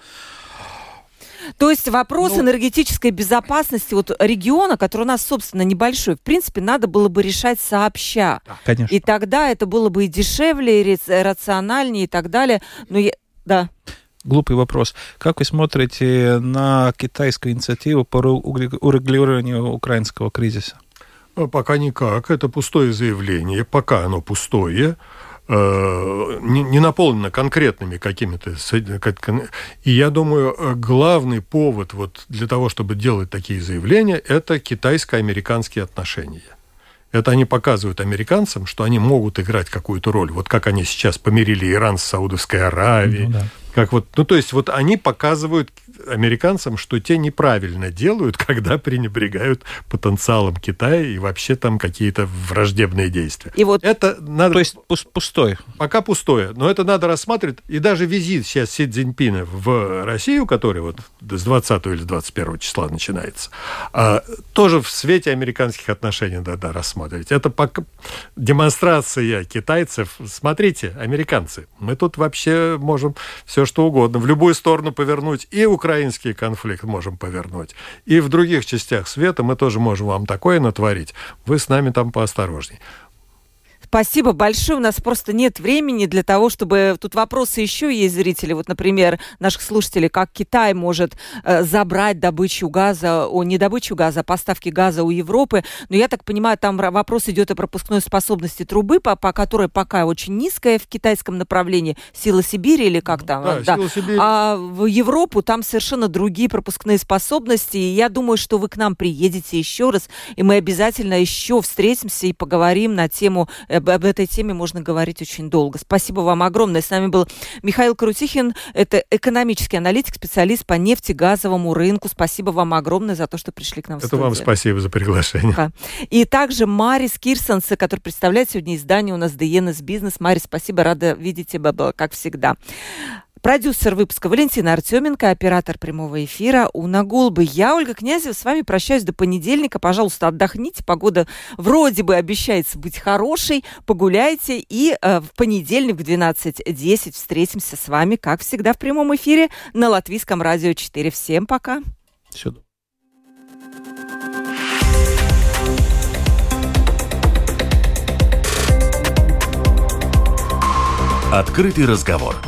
То есть вопрос ну, энергетической безопасности вот региона, который у нас, собственно, небольшой, в принципе, надо было бы решать сообща. Да, конечно. И тогда это было бы и дешевле, и рациональнее, и так далее. Но я... Да. Глупый вопрос. Как вы смотрите на китайскую инициативу по урегулированию украинского кризиса? Пока никак. Это пустое заявление. Пока оно пустое. Э, не, не наполнена конкретными какими-то... И я думаю, э, главный повод вот для того, чтобы делать такие заявления, это китайско-американские отношения. Это они показывают американцам, что они могут играть какую-то роль. Вот как они сейчас помирили Иран с Саудовской Аравией, ну, да. Как вот, ну, то есть вот они показывают американцам, что те неправильно делают, <laughs> когда пренебрегают потенциалом Китая и вообще там какие-то враждебные действия. И вот это надо... То есть пустое. Пока пустое. Но это надо рассматривать. И даже визит сейчас Си Цзиньпина в Россию, который вот с 20 или 21 числа начинается, а, тоже в свете американских отношений надо рассматривать. Это пока демонстрация китайцев. Смотрите, американцы, мы тут вообще можем все что угодно, в любую сторону повернуть. И украинский конфликт можем повернуть. И в других частях света мы тоже можем вам такое натворить. Вы с нами там поосторожней. Спасибо большое. У нас просто нет времени для того, чтобы... Тут вопросы еще есть, зрители. Вот, например, наших слушателей, как Китай может э, забрать добычу газа, о, не добычу газа, а поставки газа у Европы. Но я так понимаю, там вопрос идет о пропускной способности трубы, по, по которой пока очень низкая в китайском направлении. Сила Сибири или как там? Да, да. Сила Сибири. А в Европу там совершенно другие пропускные способности. И я думаю, что вы к нам приедете еще раз, и мы обязательно еще встретимся и поговорим на тему э, об, об этой теме можно говорить очень долго. Спасибо вам огромное. С нами был Михаил Крутихин. Это экономический аналитик, специалист по нефтегазовому рынку. Спасибо вам огромное за то, что пришли к нам Это в студию. вам спасибо за приглашение. Да. И также Марис Кирсонс, который представляет сегодня издание у нас DNS Бизнес. Марис, спасибо, рада видеть тебя, как всегда. Продюсер выпуска Валентина Артеменко, оператор прямого эфира Уна Гулбы. Я, Ольга Князева, с вами прощаюсь до понедельника. Пожалуйста, отдохните. Погода вроде бы обещается быть хорошей. Погуляйте. И э, в понедельник в 12.10 встретимся с вами, как всегда, в прямом эфире на Латвийском радио 4. Всем пока. Сюда. Открытый разговор